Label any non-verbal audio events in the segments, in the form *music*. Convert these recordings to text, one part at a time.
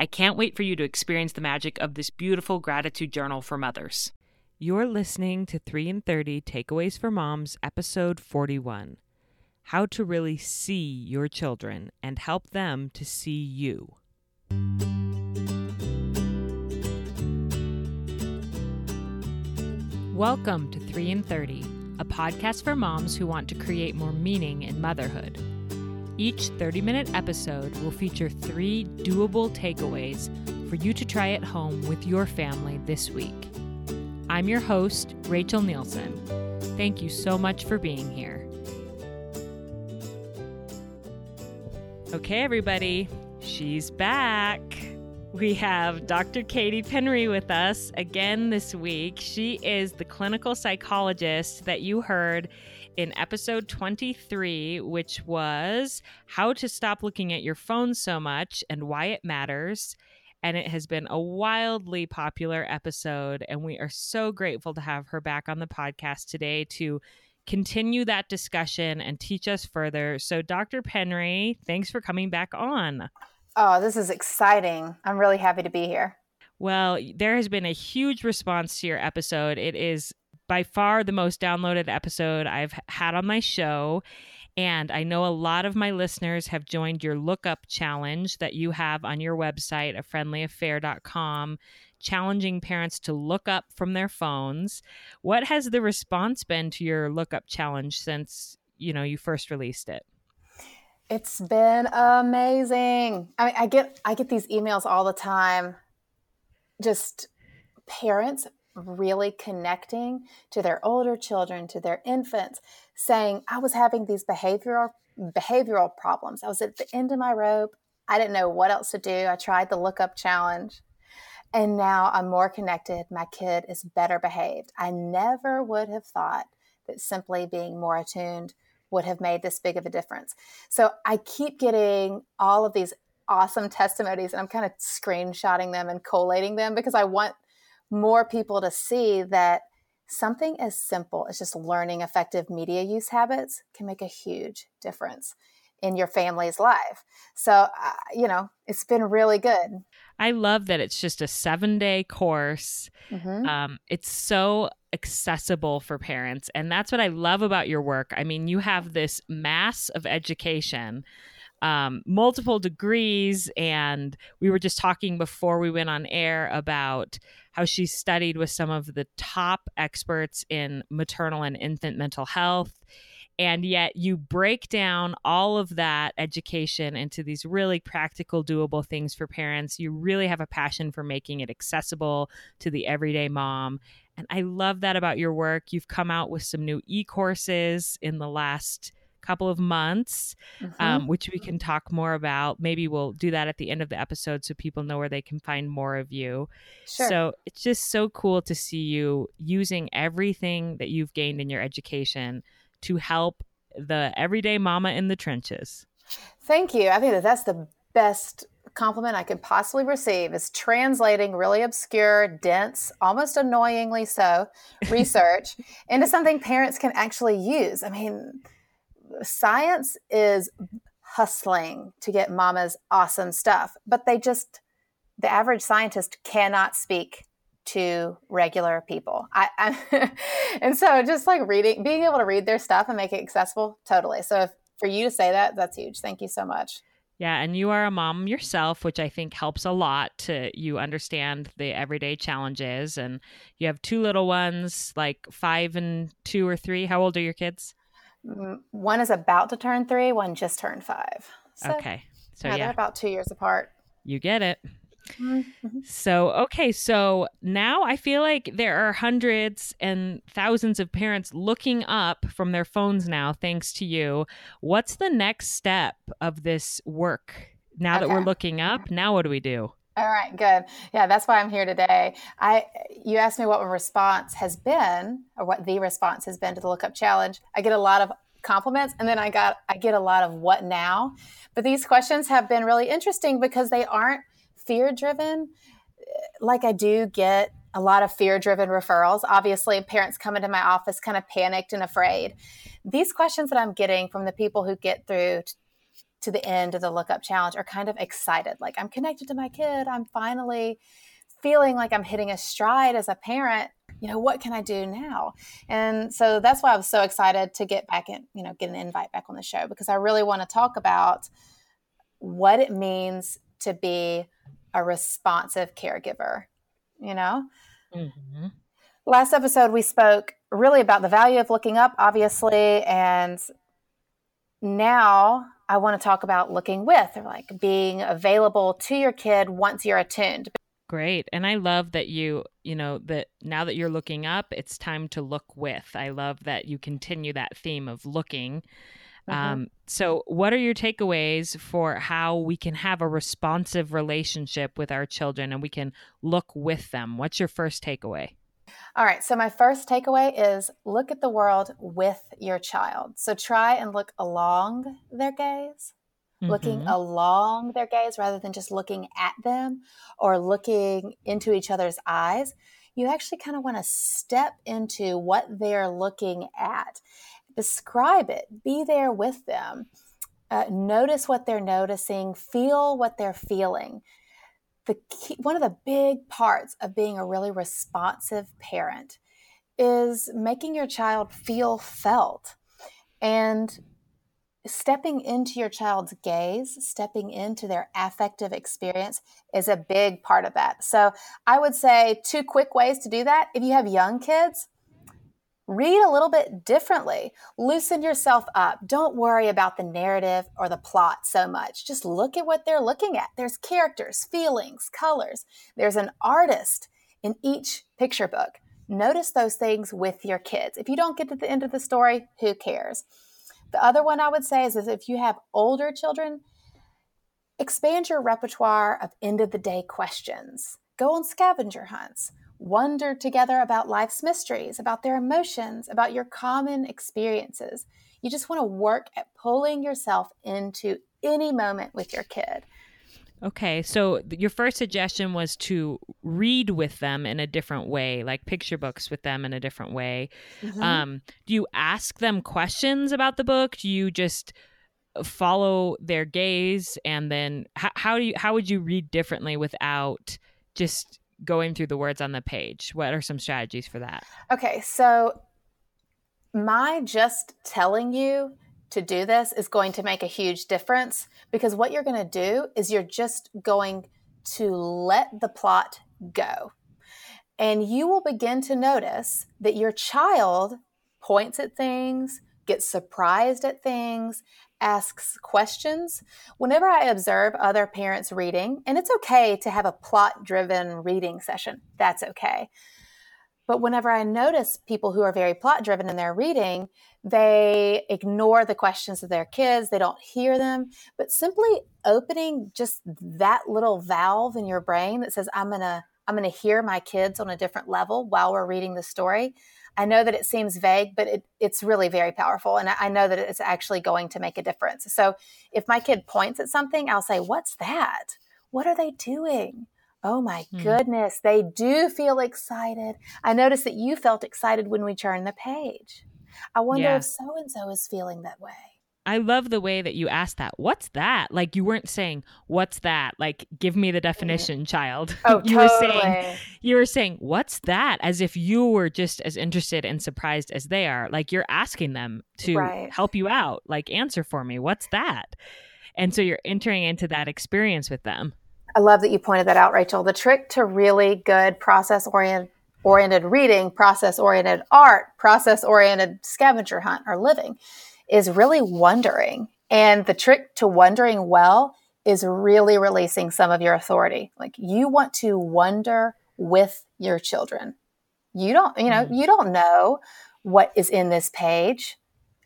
I can't wait for you to experience the magic of this beautiful gratitude journal for mothers. You're listening to 3 in 30 Takeaways for Moms, episode 41 How to Really See Your Children and Help Them to See You. Welcome to 3 in 30, a podcast for moms who want to create more meaning in motherhood. Each 30 minute episode will feature three doable takeaways for you to try at home with your family this week. I'm your host, Rachel Nielsen. Thank you so much for being here. Okay, everybody, she's back. We have Dr. Katie Penry with us again this week. She is the clinical psychologist that you heard in episode 23, which was how to stop looking at your phone so much and why it matters. And it has been a wildly popular episode. And we are so grateful to have her back on the podcast today to continue that discussion and teach us further. So, Dr. Penry, thanks for coming back on. Oh, this is exciting. I'm really happy to be here. Well, there has been a huge response to your episode. It is by far the most downloaded episode I've had on my show. And I know a lot of my listeners have joined your lookup challenge that you have on your website, a friendlyaffair.com, challenging parents to look up from their phones. What has the response been to your lookup challenge since, you know, you first released it? It's been amazing. I mean, I get I get these emails all the time. Just parents really connecting to their older children, to their infants, saying, "I was having these behavioral behavioral problems. I was at the end of my rope. I didn't know what else to do. I tried the look up challenge." And now I'm more connected. My kid is better behaved. I never would have thought that simply being more attuned would have made this big of a difference. So I keep getting all of these awesome testimonies and I'm kind of screenshotting them and collating them because I want more people to see that something as simple as just learning effective media use habits can make a huge difference in your family's life. So, uh, you know, it's been really good. I love that it's just a seven day course. Mm-hmm. Um, it's so accessible for parents. And that's what I love about your work. I mean, you have this mass of education, um, multiple degrees. And we were just talking before we went on air about how she studied with some of the top experts in maternal and infant mental health. And yet you break down all of that education into these really practical doable things for parents. You really have a passion for making it accessible to the everyday mom. And i love that about your work. You've come out with some new e-courses in the last couple of months mm-hmm. um, which we can talk more about maybe we'll do that at the end of the episode so people know where they can find more of you sure. so it's just so cool to see you using everything that you've gained in your education to help the everyday mama in the trenches. Thank you. I think that that's the best compliment I could possibly receive is translating really obscure, dense, almost annoyingly so *laughs* research into something parents can actually use. I mean, science is hustling to get mama's awesome stuff, but they just, the average scientist cannot speak to regular people. I, *laughs* and so just like reading, being able to read their stuff and make it accessible, totally. So if, for you to say that, that's huge. Thank you so much. Yeah, and you are a mom yourself, which I think helps a lot to you understand the everyday challenges. And you have two little ones, like five and two or three. How old are your kids? One is about to turn three, one just turned five. So, okay. So, yeah, yeah, they're about two years apart. You get it. Mm-hmm. So, okay, so now I feel like there are hundreds and thousands of parents looking up from their phones now, thanks to you. What's the next step of this work? Now okay. that we're looking up, now what do we do? All right, good. Yeah, that's why I'm here today. I you asked me what my response has been or what the response has been to the lookup challenge. I get a lot of compliments and then I got I get a lot of what now. But these questions have been really interesting because they aren't fear driven, like I do get a lot of fear driven referrals. Obviously, parents come into my office kind of panicked and afraid. These questions that I'm getting from the people who get through to the end of the lookup challenge are kind of excited. Like, I'm connected to my kid. I'm finally feeling like I'm hitting a stride as a parent. You know, what can I do now? And so that's why I was so excited to get back in, you know, get an invite back on the show because I really want to talk about what it means to be a responsive caregiver, you know? Mm-hmm. Last episode, we spoke really about the value of looking up, obviously. And now I want to talk about looking with, or like being available to your kid once you're attuned. Great. And I love that you, you know, that now that you're looking up, it's time to look with. I love that you continue that theme of looking Mm-hmm. Um, so, what are your takeaways for how we can have a responsive relationship with our children and we can look with them? What's your first takeaway? All right. So, my first takeaway is look at the world with your child. So, try and look along their gaze, mm-hmm. looking along their gaze rather than just looking at them or looking into each other's eyes. You actually kind of want to step into what they're looking at describe it, be there with them, uh, notice what they're noticing, feel what they're feeling. The key, one of the big parts of being a really responsive parent is making your child feel felt and stepping into your child's gaze, stepping into their affective experience is a big part of that. So, I would say two quick ways to do that. If you have young kids, Read a little bit differently. Loosen yourself up. Don't worry about the narrative or the plot so much. Just look at what they're looking at. There's characters, feelings, colors. There's an artist in each picture book. Notice those things with your kids. If you don't get to the end of the story, who cares? The other one I would say is, is if you have older children, expand your repertoire of end of the day questions. Go on scavenger hunts wonder together about life's mysteries, about their emotions, about your common experiences. You just want to work at pulling yourself into any moment with your kid. Okay, so your first suggestion was to read with them in a different way, like picture books with them in a different way. Mm-hmm. Um, do you ask them questions about the book? Do you just follow their gaze, and then how, how do you how would you read differently without just going through the words on the page? What are some strategies for that? Okay, so my just telling you to do this is going to make a huge difference because what you're going to do is you're just going to let the plot go. And you will begin to notice that your child points at things, gets surprised at things, asks questions. Whenever I observe other parents reading, and it's okay to have a plot driven reading session, that's okay. But whenever I notice people who are very plot driven in their reading, they ignore the questions of their kids, they don't hear them. But simply opening just that little valve in your brain that says, I'm going to. I'm going to hear my kids on a different level while we're reading the story. I know that it seems vague, but it, it's really very powerful. And I know that it's actually going to make a difference. So if my kid points at something, I'll say, What's that? What are they doing? Oh my hmm. goodness, they do feel excited. I noticed that you felt excited when we turned the page. I wonder yeah. if so and so is feeling that way. I love the way that you asked that. What's that? Like you weren't saying, "What's that?" Like give me the definition, mm. child. *laughs* Oh, you totally. were saying you were saying, "What's that?" as if you were just as interested and surprised as they are. Like you're asking them to right. help you out. Like answer for me. What's that? And so you're entering into that experience with them. I love that you pointed that out, Rachel. The trick to really good process oriented oriented reading, process oriented art, process oriented scavenger hunt or living is really wondering. And the trick to wondering well is really releasing some of your authority. Like you want to wonder with your children. You don't, you know, mm-hmm. you don't know what is in this page.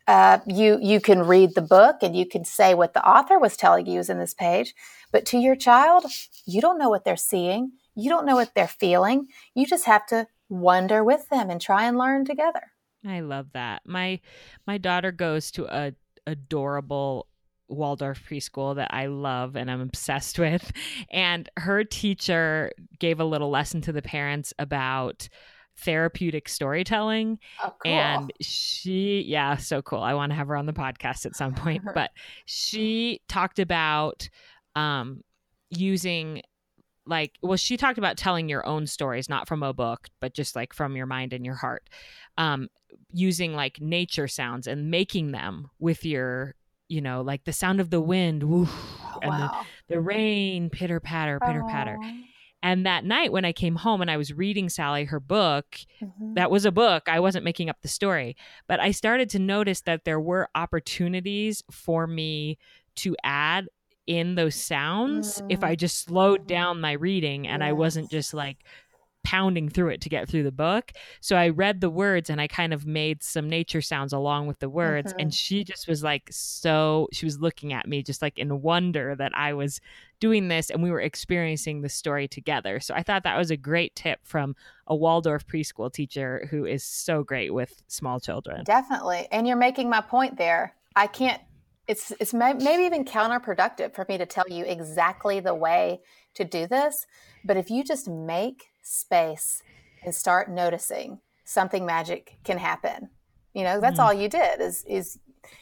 Uh, you you can read the book and you can say what the author was telling you is in this page, but to your child, you don't know what they're seeing. You don't know what they're feeling. You just have to wonder with them and try and learn together. I love that. My my daughter goes to a adorable Waldorf preschool that I love and I'm obsessed *laughs* with. And her teacher gave a little lesson to the parents about therapeutic storytelling. Oh, cool. And she, yeah, so cool. I want to have her on the podcast at some point. *laughs* but she talked about um, using like well she talked about telling your own stories not from a book but just like from your mind and your heart um using like nature sounds and making them with your you know like the sound of the wind woof, oh, and wow. the, the, rain pitter patter pitter patter and that night when i came home and i was reading sally her book mm-hmm. that was a book i wasn't making up the story but i started to notice that there were opportunities for me to add in those sounds mm. if I just slowed down my reading and yes. I wasn't just like pounding through it to get through the book. So I read the words and I kind of made some nature sounds along with the words. Mm-hmm. And she just was like, so she was looking at me just like in wonder that I was doing this and we were experiencing the story together. So I thought that was a great tip from a Waldorf preschool teacher who is so great with small children. Definitely. And you're making my point there. I can't it's it's maybe even counterproductive for me to tell you exactly the way to do this but if you just make space and start noticing something magic can happen you know that's mm. all you did is is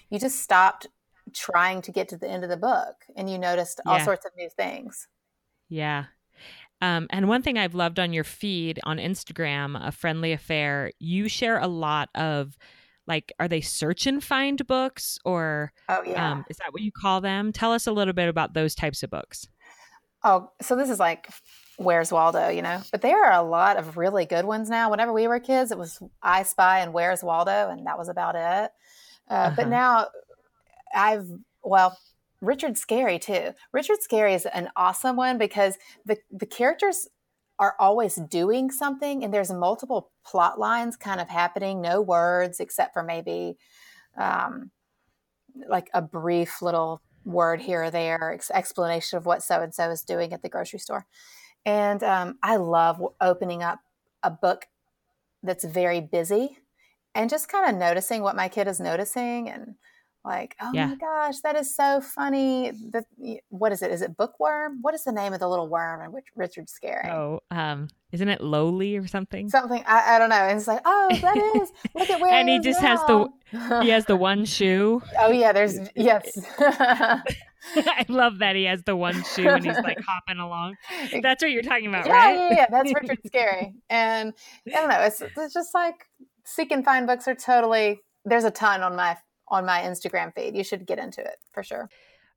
you just stopped trying to get to the end of the book and you noticed all yeah. sorts of new things yeah um, and one thing I've loved on your feed on Instagram, a friendly affair, you share a lot of like are they search and find books or oh yeah. um, is that what you call them? Tell us a little bit about those types of books. Oh so this is like where's waldo you know? But there are a lot of really good ones now. Whenever we were kids it was i spy and where's waldo and that was about it. Uh, uh-huh. but now i've well richard scarry too. Richard Scarry is an awesome one because the the characters are always doing something and there's multiple plot lines kind of happening no words except for maybe um, like a brief little word here or there ex- explanation of what so and so is doing at the grocery store. And um, i love opening up a book that's very busy and just kind of noticing what my kid is noticing and like oh yeah. my gosh that is so funny the, what is it is it bookworm what is the name of the little worm and which richard scarry oh um isn't it lowly or something something i, I don't know and it's like oh that is look at where *laughs* and he just has the he has the one *laughs* shoe oh yeah there's yes *laughs* I love that he has the one shoe and he's like hopping along. That's what you're talking about, yeah, right? Yeah, yeah, that's Richard Scarry. And I don't know, it's, it's just like seek and find books are totally there's a ton on my on my Instagram feed. You should get into it for sure.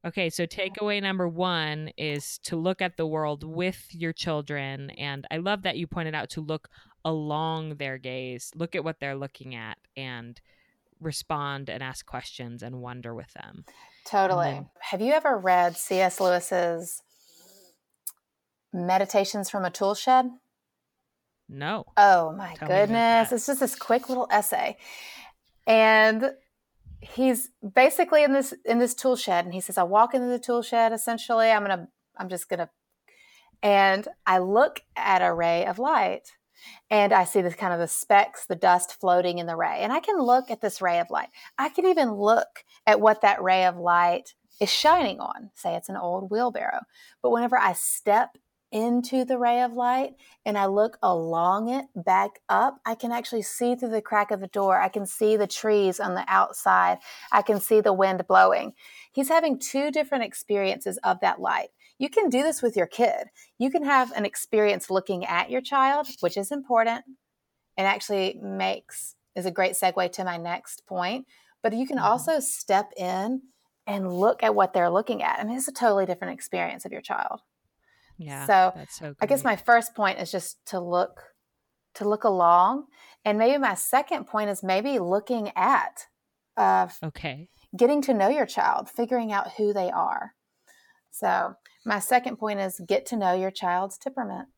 Okay, so takeaway number one is to look at the world with your children. And I love that you pointed out to look along their gaze, look at what they're looking at, and respond and ask questions and wonder with them. Totally. Then, Have you ever read C.S. Lewis's Meditations from a Tool Shed? No. Oh my Tell goodness. It's just this quick little essay. And he's basically in this in this tool shed and he says i walk into the tool shed essentially. I'm gonna i'm just gonna and i look at a ray of light and i see this kind of the specks the dust floating in the ray and i can look at this ray of light. I can even look at what that ray of light is shining on. Say it's an old wheelbarrow. But whenever i step into the ray of light and I look along it back up, I can actually see through the crack of the door. I can see the trees on the outside. I can see the wind blowing. He's having two different experiences of that light. You can do this with your kid. You can have an experience looking at your child, which is important and actually makes is a great segue to my next point. But you can mm-hmm. also step in and look at what they're looking at. I mean, it's a totally different experience of your child. Yeah. So, so I guess my first point is just to look to look along, and maybe my second point is maybe looking at. Uh, okay. Getting to know your child, figuring out who they are. So, my second point is get to know your child's temperament.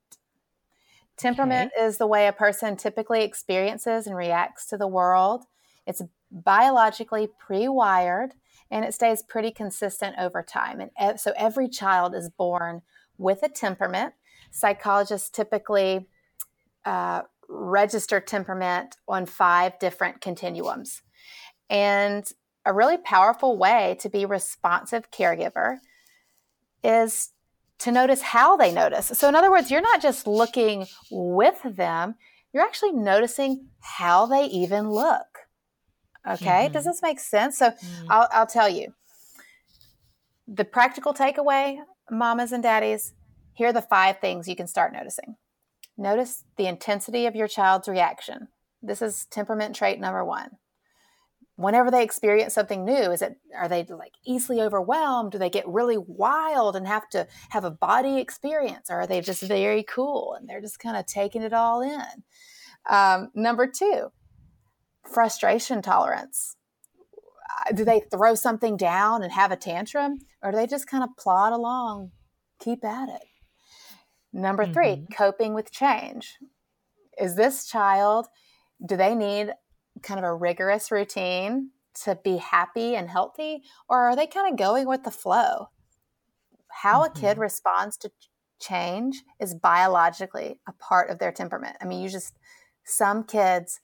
Temperament okay. is the way a person typically experiences and reacts to the world. It's biologically pre wired and it stays pretty consistent over time. And so every child is born with a temperament. Psychologists typically uh, register temperament on five different continuums. And a really powerful way to be responsive caregiver is to notice how they notice. So, in other words, you're not just looking with them, you're actually noticing how they even look. Okay, mm-hmm. does this make sense? So, mm-hmm. I'll, I'll tell you the practical takeaway, mamas and daddies, here are the five things you can start noticing. Notice the intensity of your child's reaction. This is temperament trait number one whenever they experience something new is it are they like easily overwhelmed do they get really wild and have to have a body experience or are they just very cool and they're just kind of taking it all in um, number two frustration tolerance do they throw something down and have a tantrum or do they just kind of plod along keep at it number 3 mm-hmm. coping with change is this child do they need kind of a rigorous routine to be happy and healthy or are they kind of going with the flow how mm-hmm. a kid mm-hmm. responds to change is biologically a part of their temperament i mean you just some kids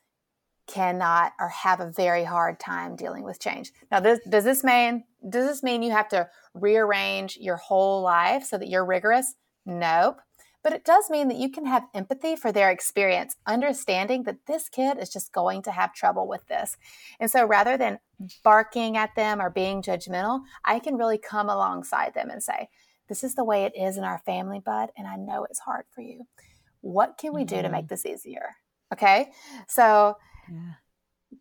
cannot or have a very hard time dealing with change now this, does this mean does this mean you have to rearrange your whole life so that you're rigorous nope but it does mean that you can have empathy for their experience, understanding that this kid is just going to have trouble with this. And so rather than barking at them or being judgmental, I can really come alongside them and say, This is the way it is in our family, bud, and I know it's hard for you. What can we do mm-hmm. to make this easier? Okay. So, yeah.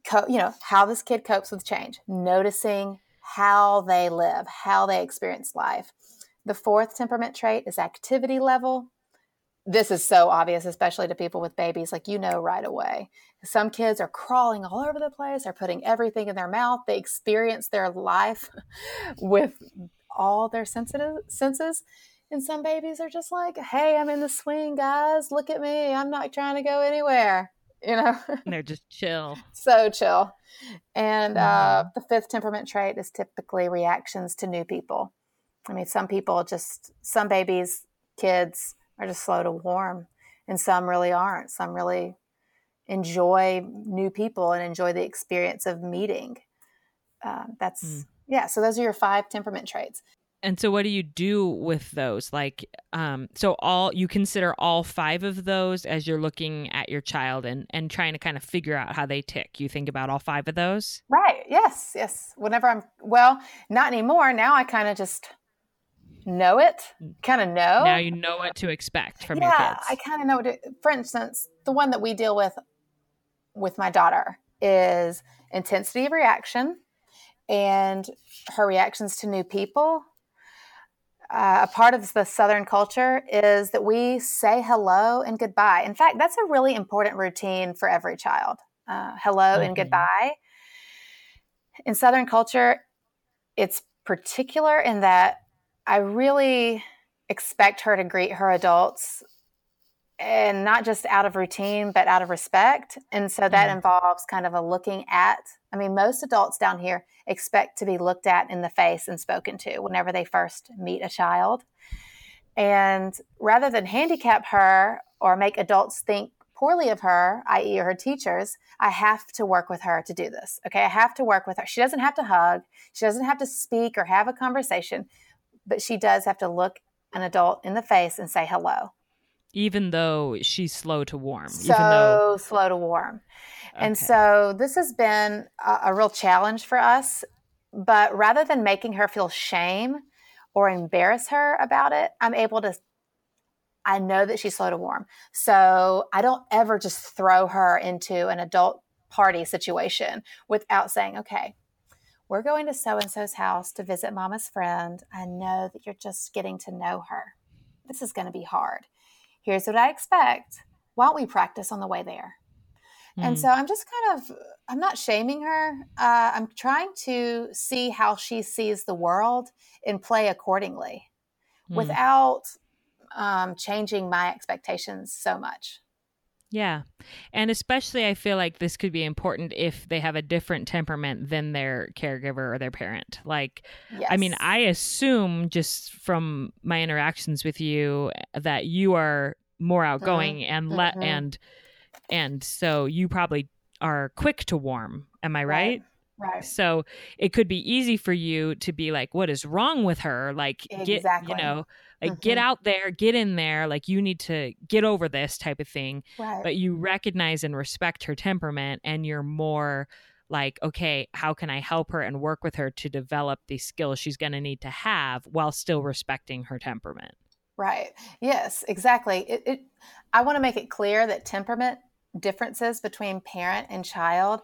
co- you know, how this kid copes with change, noticing how they live, how they experience life. The fourth temperament trait is activity level this is so obvious, especially to people with babies, like you know right away. Some kids are crawling all over the place, they're putting everything in their mouth. They experience their life *laughs* with all their sensitive senses. And some babies are just like, hey, I'm in the swing, guys. Look at me. I'm not trying to go anywhere. You know, and they're just chill. *laughs* so chill. And uh, mm-hmm. the fifth temperament trait is typically reactions to new people. I mean, some people just, some babies, kids, are just slow to warm and some really aren't some really enjoy new people and enjoy the experience of meeting uh, that's mm. yeah so those are your five temperament traits and so what do you do with those like um so all you consider all five of those as you're looking at your child and and trying to kind of figure out how they tick you think about all five of those right yes yes whenever i'm well not anymore now i kind of just know it, kind of know. Now you know what to expect from yeah, your kids. I kind of know what to, for instance, the one that we deal with with my daughter is intensity of reaction and her reactions to new people. Uh, a part of the Southern culture is that we say hello and goodbye. In fact, that's a really important routine for every child. Uh, hello mm-hmm. and goodbye. In Southern culture, it's particular in that I really expect her to greet her adults and not just out of routine, but out of respect. And so that mm. involves kind of a looking at. I mean, most adults down here expect to be looked at in the face and spoken to whenever they first meet a child. And rather than handicap her or make adults think poorly of her, i.e., her teachers, I have to work with her to do this. Okay. I have to work with her. She doesn't have to hug, she doesn't have to speak or have a conversation but she does have to look an adult in the face and say hello. Even though she's slow to warm. So though... slow to warm. Okay. And so this has been a, a real challenge for us. But rather than making her feel shame or embarrass her about it, I'm able to I know that she's slow to warm. So I don't ever just throw her into an adult party situation without saying, okay, we're going to so and so's house to visit mama's friend. I know that you're just getting to know her. This is going to be hard. Here's what I expect. Why don't we practice on the way there? Mm. And so I'm just kind of, I'm not shaming her. Uh, I'm trying to see how she sees the world and play accordingly mm. without um, changing my expectations so much. Yeah. And especially, I feel like this could be important if they have a different temperament than their caregiver or their parent. Like, yes. I mean, I assume just from my interactions with you that you are more outgoing mm-hmm. and let mm-hmm. and and so you probably are quick to warm. Am I right? right? Right. So it could be easy for you to be like, "What is wrong with her?" Like, exactly. get you know, like mm-hmm. get out there get in there like you need to get over this type of thing right. but you recognize and respect her temperament and you're more like okay how can i help her and work with her to develop the skills she's going to need to have while still respecting her temperament right yes exactly it, it i want to make it clear that temperament differences between parent and child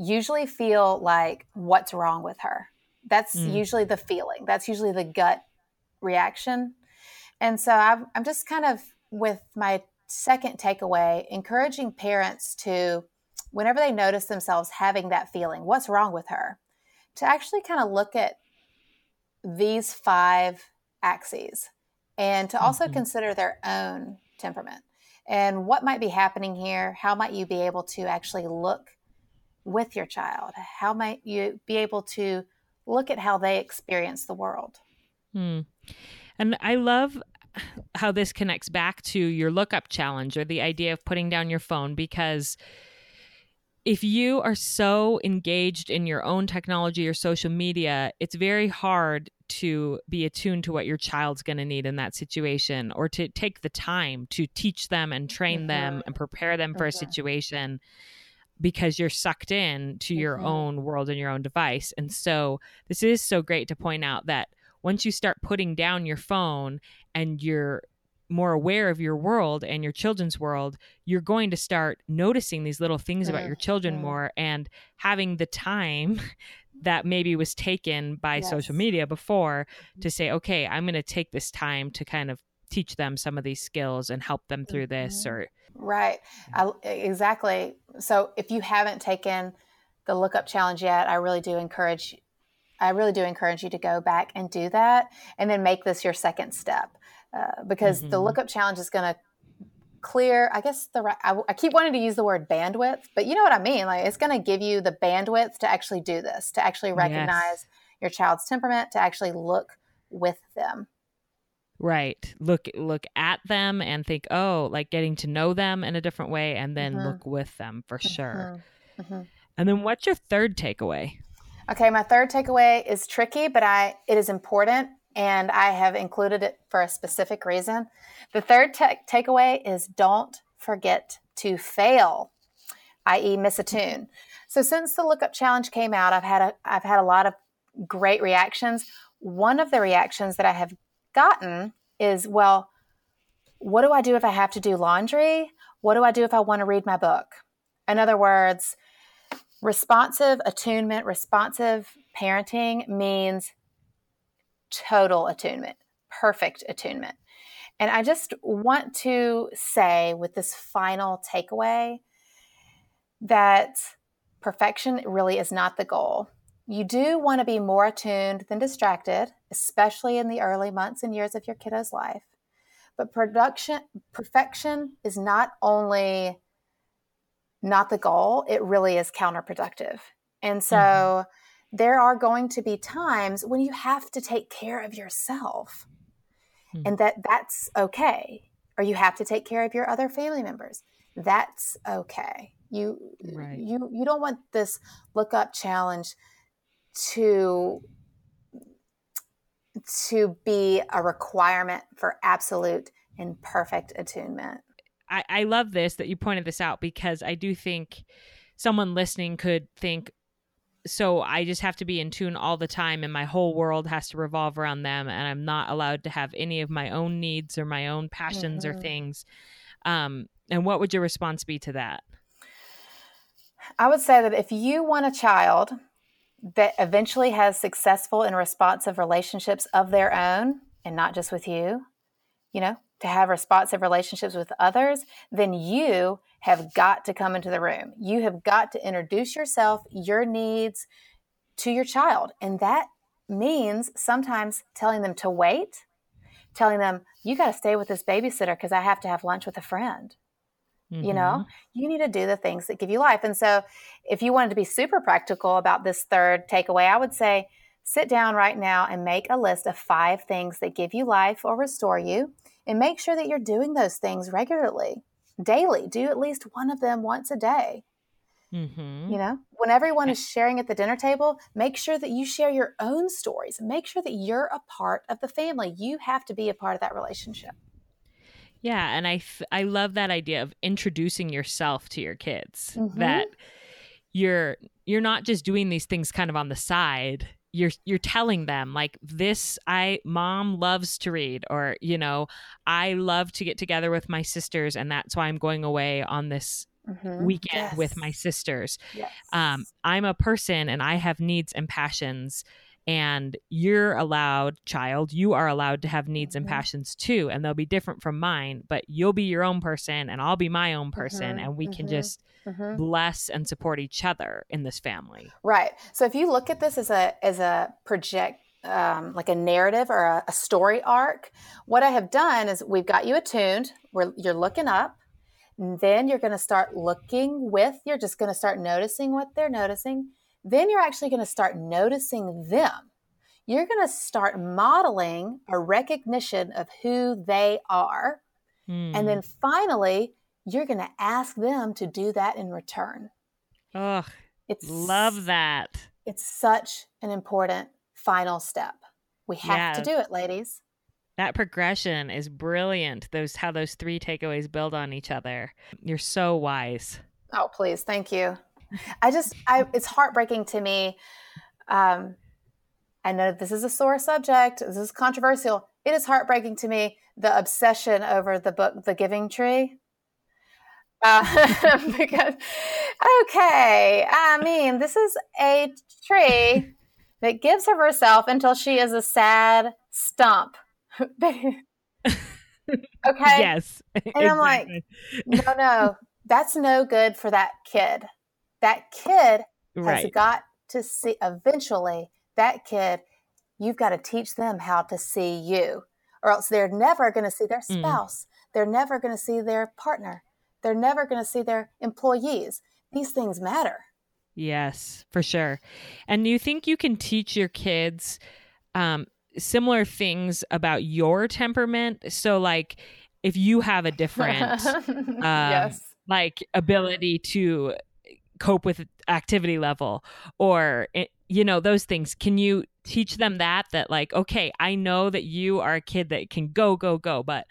usually feel like what's wrong with her that's mm. usually the feeling that's usually the gut reaction and so I'm, I'm just kind of with my second takeaway, encouraging parents to, whenever they notice themselves having that feeling, what's wrong with her, to actually kind of look at these five axes and to also mm-hmm. consider their own temperament and what might be happening here. How might you be able to actually look with your child? How might you be able to look at how they experience the world? Hmm. And I love how this connects back to your lookup challenge or the idea of putting down your phone because if you are so engaged in your own technology or social media, it's very hard to be attuned to what your child's going to need in that situation or to take the time to teach them and train mm-hmm. them and prepare them for a situation because you're sucked in to your mm-hmm. own world and your own device. And so this is so great to point out that once you start putting down your phone and you're more aware of your world and your children's world, you're going to start noticing these little things about your children mm-hmm. more and having the time *laughs* that maybe was taken by yes. social media before to mm-hmm. say, okay, I'm going to take this time to kind of teach them some of these skills and help them through this mm-hmm. or right I, exactly so if you haven't taken the lookup challenge yet i really do encourage I really do encourage you to go back and do that and then make this your second step uh, because mm-hmm. the lookup challenge is going to clear i guess the I, I, keep wanting to use the word bandwidth but you know what i mean like it's going to give you the bandwidth to actually do this to actually recognize yes. your child's temperament to actually look with them right look look at them and think oh like getting to know them in a different way and then mm-hmm. look with them for sure mm-hmm. mm-hmm. and then what's your third takeaway Okay, my third takeaway is tricky, but I it is important and I have included it for a specific reason. The third te- takeaway is don't forget to fail, i.e., misattune. So since the lookup challenge came out, I've had a I've had a lot of great reactions. One of the reactions that I have gotten is, well, what do I do if I have to do laundry? What do I do if I want to read my book? In other words, Responsive attunement, responsive parenting means total attunement, perfect attunement. And I just want to say with this final takeaway that perfection really is not the goal. You do want to be more attuned than distracted, especially in the early months and years of your kiddo's life. But production perfection is not only not the goal, it really is counterproductive. And so mm-hmm. there are going to be times when you have to take care of yourself mm-hmm. and that that's okay. Or you have to take care of your other family members. That's okay. You right. you you don't want this look up challenge to to be a requirement for absolute and perfect attunement. I, I love this that you pointed this out because I do think someone listening could think, so I just have to be in tune all the time and my whole world has to revolve around them and I'm not allowed to have any of my own needs or my own passions mm-hmm. or things. Um, and what would your response be to that? I would say that if you want a child that eventually has successful and responsive relationships of their own and not just with you, you know, to have responsive relationships with others, then you have got to come into the room. You have got to introduce yourself, your needs to your child. And that means sometimes telling them to wait, telling them, you got to stay with this babysitter because I have to have lunch with a friend. Mm-hmm. You know, you need to do the things that give you life. And so, if you wanted to be super practical about this third takeaway, I would say sit down right now and make a list of five things that give you life or restore you, and make sure that you're doing those things regularly, daily. Do at least one of them once a day. Mm-hmm. You know, when everyone is sharing at the dinner table, make sure that you share your own stories. Make sure that you're a part of the family. You have to be a part of that relationship. Yeah, and I f- I love that idea of introducing yourself to your kids. Mm-hmm. That you're you're not just doing these things kind of on the side. You're you're telling them like this I mom loves to read or you know, I love to get together with my sisters and that's why I'm going away on this Mm-hmm. weekend yes. with my sisters. Yes. Um, I'm a person and I have needs and passions and you're allowed child you are allowed to have needs and mm-hmm. passions too and they'll be different from mine but you'll be your own person and i'll be my own person mm-hmm. and we can mm-hmm. just mm-hmm. bless and support each other in this family right so if you look at this as a as a project um, like a narrative or a, a story arc what i have done is we've got you attuned where you're looking up and then you're going to start looking with you're just going to start noticing what they're noticing then you're actually going to start noticing them. You're going to start modeling a recognition of who they are. Mm. And then hmm. finally, you're going to ask them to do that in return. Oh, it's love that. It's such an important final step. We have yeah. to do it, ladies. That progression is brilliant. Those how those three takeaways build on each other. You're so wise. Oh, please. Thank you. I just, I, it's heartbreaking to me. Um, I know this is a sore subject. This is controversial. It is heartbreaking to me the obsession over the book, The Giving Tree. Uh, *laughs* because, okay, I mean, this is a tree that gives of herself until she is a sad stump. *laughs* okay. Yes. And exactly. I'm like, no, no, that's no good for that kid that kid right. has got to see eventually that kid you've got to teach them how to see you or else they're never going to see their mm. spouse mm. they're never going to see their partner they're never going to see their employees these things matter yes for sure and you think you can teach your kids um, similar things about your temperament so like if you have a different *laughs* um, yes like ability to cope with activity level or eh, you know those things. Can you teach them that that like okay i know that you are a kid that can go go go but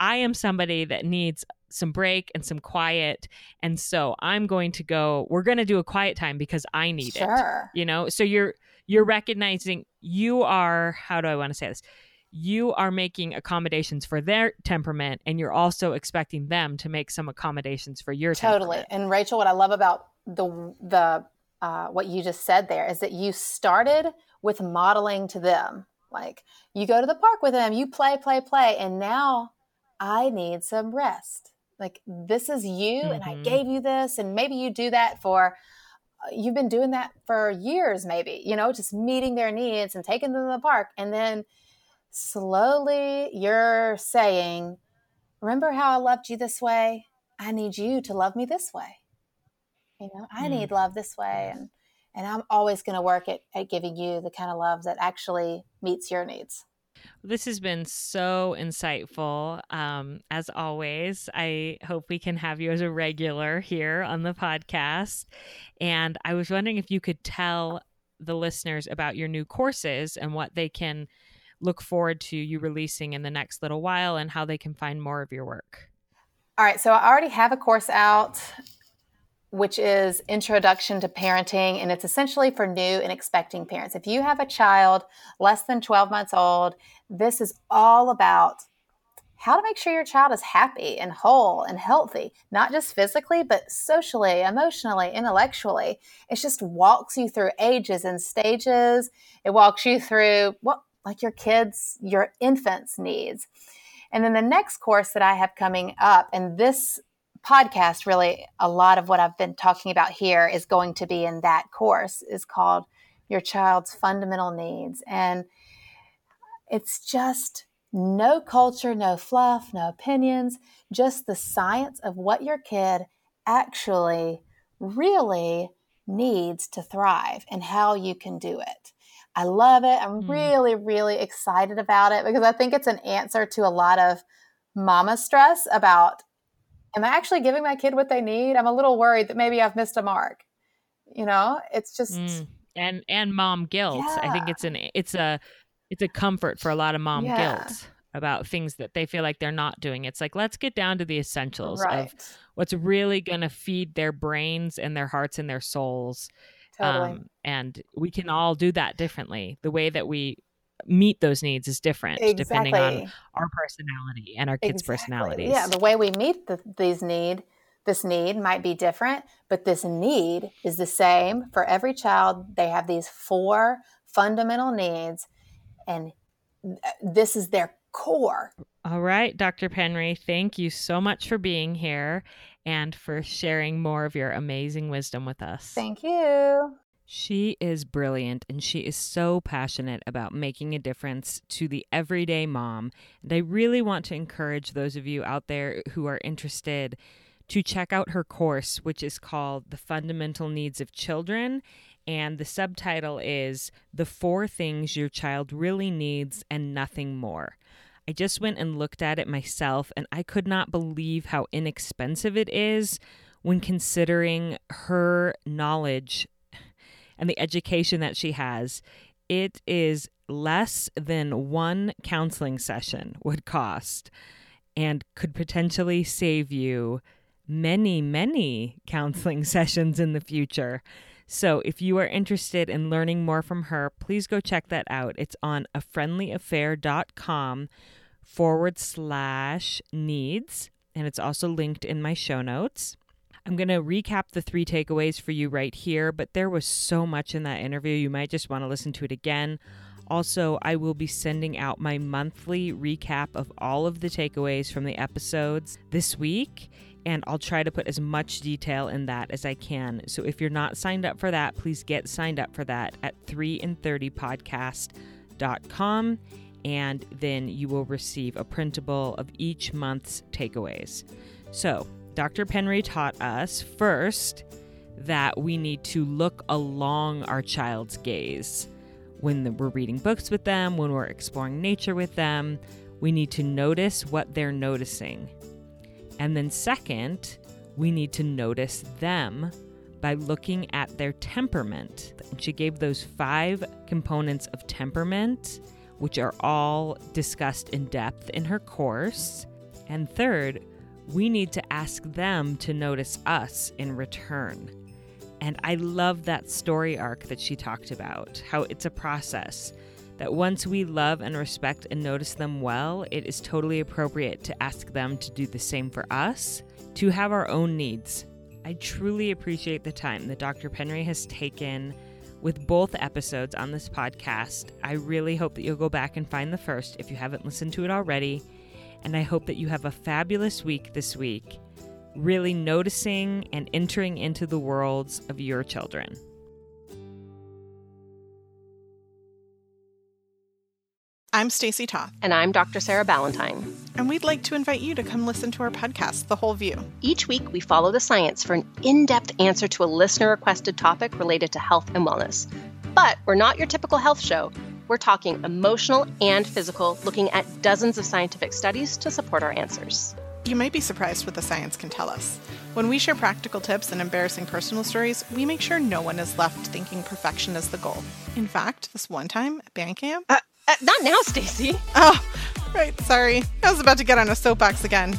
i am somebody that needs some break and some quiet and so i'm going to go we're going to do a quiet time because i need sure. it you know? So you're you're recognizing you are how do i want to say this? You are making accommodations for their temperament and you're also expecting them to make some accommodations for your totally. and rachel what i love about the the uh, what you just said there is that you started with modeling to them like you go to the park with them you play play play and now i need some rest like this is you mm-hmm. and i mm-hmm. gave you this and maybe you do that for uh, you've been doing that for years maybe you know just meeting their needs and taking them to the park and then slowly you're saying remember how i loved you this way i need you to love me this way you know i mm. need love this way and and i'm always going to work at, at giving you the kind of love that actually meets your needs this has been so insightful. Um, as always, I hope we can have you as a regular here on the podcast. And I was wondering if you could tell the listeners about your new courses and what they can look forward to you releasing in the next little while and how they can find more of your work. All right. So I already have a course out which is Introduction to Parenting. And it's essentially for new and expecting parents. If you have a child less than 12 months old, this is all about how to make sure your child is happy and whole and healthy, not just physically, but socially, emotionally, intellectually. It just walks you through ages and stages. It walks you through what, like your kids, your infants' needs. And then the next course that I have coming up, and this podcast really, a lot of what I've been talking about here is going to be in that course, is called Your Child's Fundamental Needs. And it's just no culture, no fluff, no opinions, just the science of what your kid actually really needs to thrive and how you can do it. I love it. I'm mm. really, really excited about it because I think it's an answer to a lot of mama stress about am I actually giving my kid what they need? I'm a little worried that maybe I've missed a mark. You know, it's just mm. and and mom guilt. Yeah. I think it's an it's a it's a comfort for a lot of mom yeah. guilt about things that they feel like they're not doing. It's like let's get down to the essentials right. of what's really going to feed their brains and their hearts and their souls. Totally. Um, and we can all do that differently. The way that we meet those needs is different exactly. depending on our personality and our kids' exactly. personalities. Yeah, the way we meet the, these need this need might be different, but this need is the same for every child. They have these four fundamental needs and uh, this is their core. All right, Dr. Penry, thank you so much for being here and for sharing more of your amazing wisdom with us. Thank you. She is brilliant and she is so passionate about making a difference to the everyday mom. And I really want to encourage those of you out there who are interested to check out her course, which is called The Fundamental Needs of Children and the subtitle is The Four Things Your Child Really Needs and Nothing More. I just went and looked at it myself, and I could not believe how inexpensive it is when considering her knowledge and the education that she has. It is less than one counseling session would cost and could potentially save you many, many counseling *laughs* sessions in the future. So if you are interested in learning more from her, please go check that out. It's on a friendlyaffair.com forward slash needs, and it's also linked in my show notes. I'm going to recap the three takeaways for you right here, but there was so much in that interview. You might just want to listen to it again. Also, I will be sending out my monthly recap of all of the takeaways from the episodes this week and I'll try to put as much detail in that as I can. So if you're not signed up for that, please get signed up for that at 3in30podcast.com and then you will receive a printable of each month's takeaways. So, Dr. Penry taught us first that we need to look along our child's gaze. When we're reading books with them, when we're exploring nature with them, we need to notice what they're noticing. And then, second, we need to notice them by looking at their temperament. she gave those five components of temperament, which are all discussed in depth in her course. And third, we need to ask them to notice us in return. And I love that story arc that she talked about, how it's a process that once we love and respect and notice them well, it is totally appropriate to ask them to do the same for us, to have our own needs. I truly appreciate the time that Dr. Penry has taken with both episodes on this podcast. I really hope that you'll go back and find the first if you haven't listened to it already. And I hope that you have a fabulous week this week, really noticing and entering into the worlds of your children. I'm Stacy Toth. And I'm Dr. Sarah Ballantyne. And we'd like to invite you to come listen to our podcast, The Whole View. Each week, we follow the science for an in depth answer to a listener requested topic related to health and wellness. But we're not your typical health show. We're talking emotional and physical, looking at dozens of scientific studies to support our answers. You might be surprised what the science can tell us. When we share practical tips and embarrassing personal stories, we make sure no one is left thinking perfection is the goal. In fact, this one time at band camp, uh, uh, not now, Stacy. Oh, right. Sorry. I was about to get on a soapbox again.